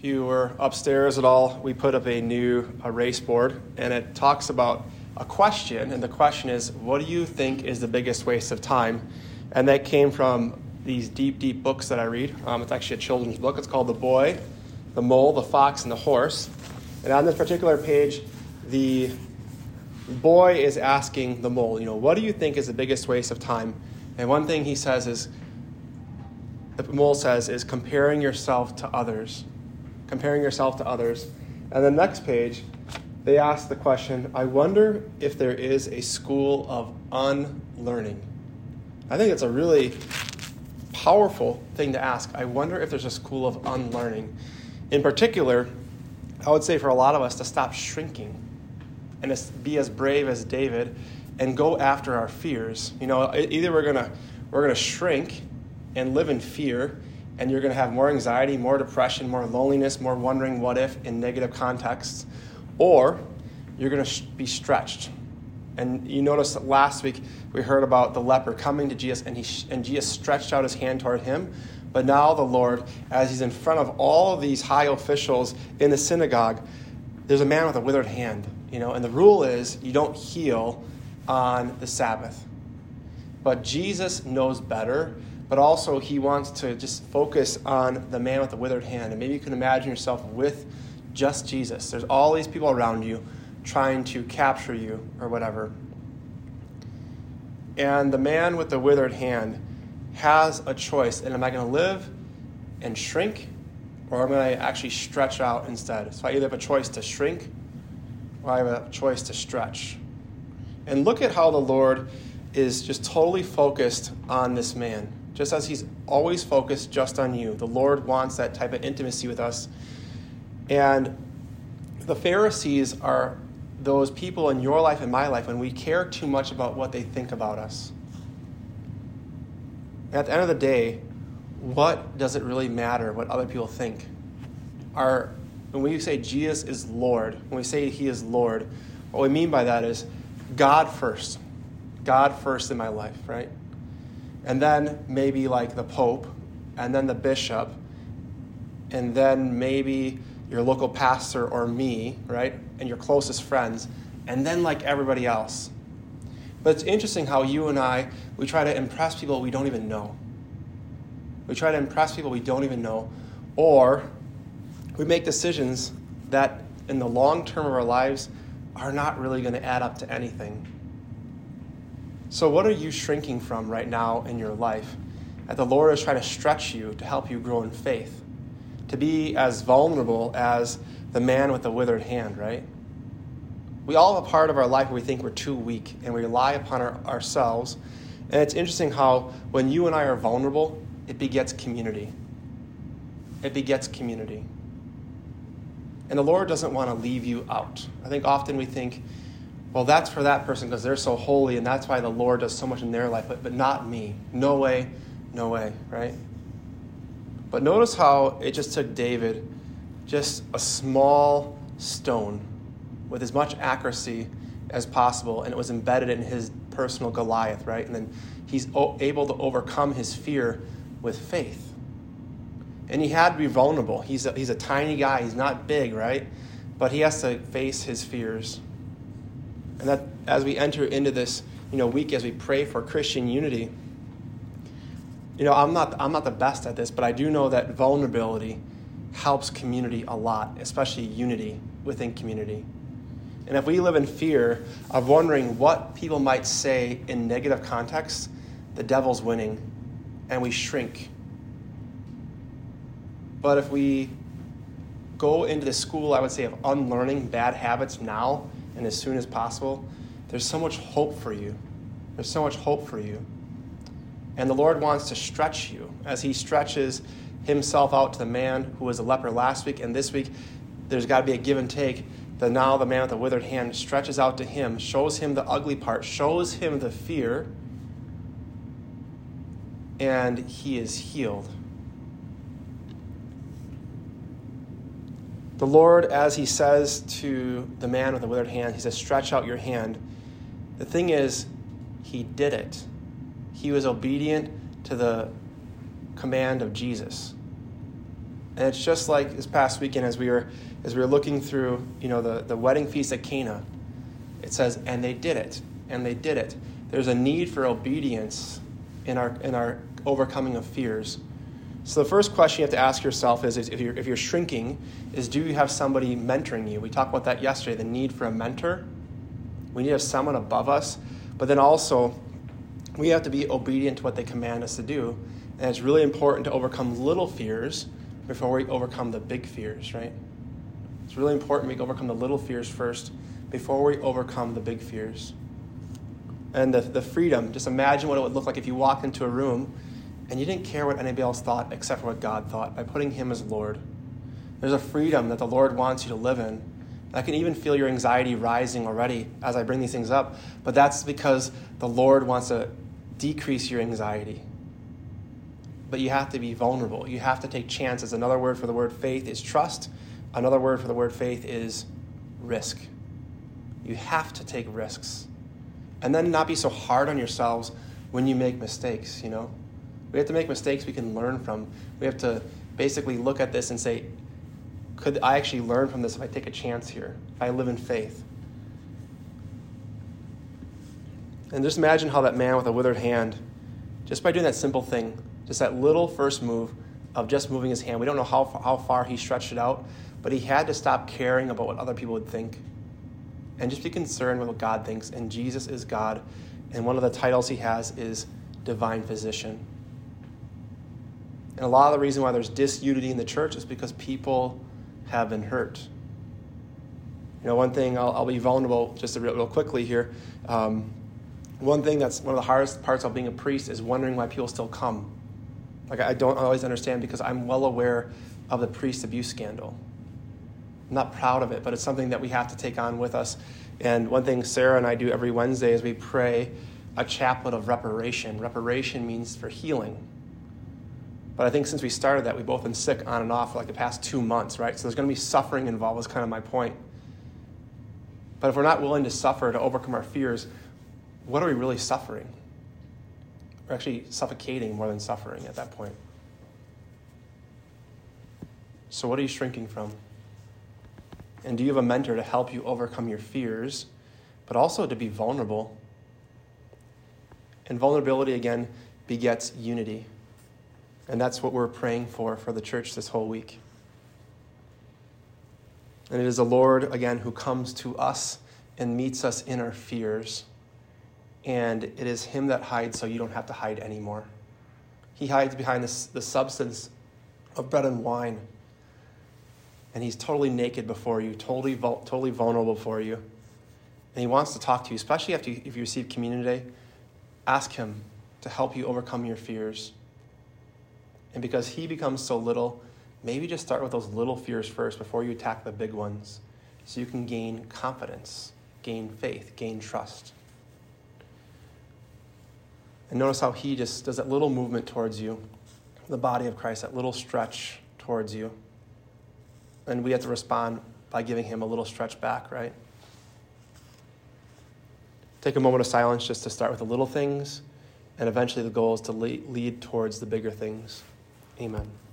If you were upstairs at all, we put up a new race board, and it talks about a question, and the question is, what do you think is the biggest waste of time? And that came from these deep, deep books that I read. Um, it's actually a children's book. It's called The Boy, the Mole, the Fox, and the Horse. And on this particular page, the boy is asking the mole, you know, what do you think is the biggest waste of time? And one thing he says is, the mole says, is comparing yourself to others comparing yourself to others. And the next page, they ask the question I wonder if there is a school of unlearning. I think it's a really powerful thing to ask. I wonder if there's a school of unlearning. In particular, I would say for a lot of us to stop shrinking and to be as brave as David and go after our fears. You know, either we're going to we're going to shrink and live in fear and you're going to have more anxiety, more depression, more loneliness, more wondering what if in negative contexts, or you're going to be stretched. And you notice that last week we heard about the leper coming to Jesus, and, he, and Jesus stretched out his hand toward him. But now the Lord, as he's in front of all of these high officials in the synagogue, there's a man with a withered hand, you know, and the rule is you don't heal on the Sabbath. But Jesus knows better, but also he wants to just focus on the man with the withered hand. And maybe you can imagine yourself with just Jesus. There's all these people around you trying to capture you or whatever. And the man with the withered hand has a choice. And am I going to live and shrink, or am I actually stretch out instead? So I either have a choice to shrink, or I have a choice to stretch. And look at how the Lord is just totally focused on this man just as He's always focused just on you. The Lord wants that type of intimacy with us. And the Pharisees are those people in your life and my life when we care too much about what they think about us. At the end of the day, what does it really matter what other people think? Our, when we say Jesus is Lord, when we say He is Lord, what we mean by that is God first. God first in my life, right? And then maybe like the Pope, and then the bishop, and then maybe your local pastor or me, right? And your closest friends, and then like everybody else. But it's interesting how you and I, we try to impress people we don't even know. We try to impress people we don't even know, or we make decisions that in the long term of our lives are not really going to add up to anything. So, what are you shrinking from right now in your life? That the Lord is trying to stretch you to help you grow in faith, to be as vulnerable as the man with the withered hand, right? We all have a part of our life where we think we're too weak and we rely upon our, ourselves. And it's interesting how when you and I are vulnerable, it begets community. It begets community. And the Lord doesn't want to leave you out. I think often we think, well, that's for that person because they're so holy and that's why the Lord does so much in their life, but, but not me. No way, no way, right? But notice how it just took David just a small stone with as much accuracy as possible, and it was embedded in his personal Goliath, right? And then he's able to overcome his fear with faith. And he had to be vulnerable. He's a, he's a tiny guy, he's not big, right? But he has to face his fears. And that as we enter into this you know, week, as we pray for Christian unity, you know, I'm not, I'm not the best at this, but I do know that vulnerability helps community a lot, especially unity within community. And if we live in fear of wondering what people might say in negative contexts, the devil's winning and we shrink. But if we go into the school, I would say, of unlearning bad habits now and as soon as possible, there's so much hope for you. There's so much hope for you. And the Lord wants to stretch you as He stretches Himself out to the man who was a leper last week. And this week, there's got to be a give and take. That now the man with the withered hand stretches out to Him, shows Him the ugly part, shows Him the fear, and He is healed. The Lord, as he says to the man with the withered hand, he says, Stretch out your hand. The thing is, he did it. He was obedient to the command of Jesus. And it's just like this past weekend as we were as we were looking through, you know, the, the wedding feast at Cana. It says, and they did it, and they did it. There's a need for obedience in our in our overcoming of fears. So the first question you have to ask yourself is, is if, you're, if you're shrinking, is do you have somebody mentoring you? We talked about that yesterday, the need for a mentor. We need to have someone above us, but then also we have to be obedient to what they command us to do. And it's really important to overcome little fears before we overcome the big fears, right? It's really important we overcome the little fears first before we overcome the big fears. And the, the freedom, just imagine what it would look like if you walked into a room and you didn't care what anybody else thought except for what God thought by putting Him as Lord. There's a freedom that the Lord wants you to live in. I can even feel your anxiety rising already as I bring these things up, but that's because the Lord wants to decrease your anxiety. But you have to be vulnerable. You have to take chances. Another word for the word faith is trust. Another word for the word faith is risk. You have to take risks. And then not be so hard on yourselves when you make mistakes, you know? We have to make mistakes we can learn from. We have to basically look at this and say, could I actually learn from this if I take a chance here? If I live in faith. And just imagine how that man with a withered hand, just by doing that simple thing, just that little first move of just moving his hand, we don't know how, how far he stretched it out, but he had to stop caring about what other people would think and just be concerned with what God thinks. And Jesus is God. And one of the titles he has is Divine Physician. And a lot of the reason why there's disunity in the church is because people have been hurt. You know, one thing, I'll, I'll be vulnerable just real, real quickly here. Um, one thing that's one of the hardest parts of being a priest is wondering why people still come. Like, I don't always understand because I'm well aware of the priest abuse scandal. I'm not proud of it, but it's something that we have to take on with us. And one thing Sarah and I do every Wednesday is we pray a chaplet of reparation. Reparation means for healing. But I think since we started that, we've both been sick on and off for like the past two months, right? So there's going to be suffering involved, is kind of my point. But if we're not willing to suffer to overcome our fears, what are we really suffering? We're actually suffocating more than suffering at that point. So, what are you shrinking from? And do you have a mentor to help you overcome your fears, but also to be vulnerable? And vulnerability, again, begets unity. And that's what we're praying for for the church this whole week. And it is the Lord, again, who comes to us and meets us in our fears. And it is Him that hides so you don't have to hide anymore. He hides behind this, the substance of bread and wine. And He's totally naked before you, totally, totally vulnerable for you. And He wants to talk to you, especially after you, if you receive communion today. Ask Him to help you overcome your fears. And because he becomes so little, maybe just start with those little fears first before you attack the big ones so you can gain confidence, gain faith, gain trust. And notice how he just does that little movement towards you, the body of Christ, that little stretch towards you. And we have to respond by giving him a little stretch back, right? Take a moment of silence just to start with the little things, and eventually the goal is to lead towards the bigger things. Amen.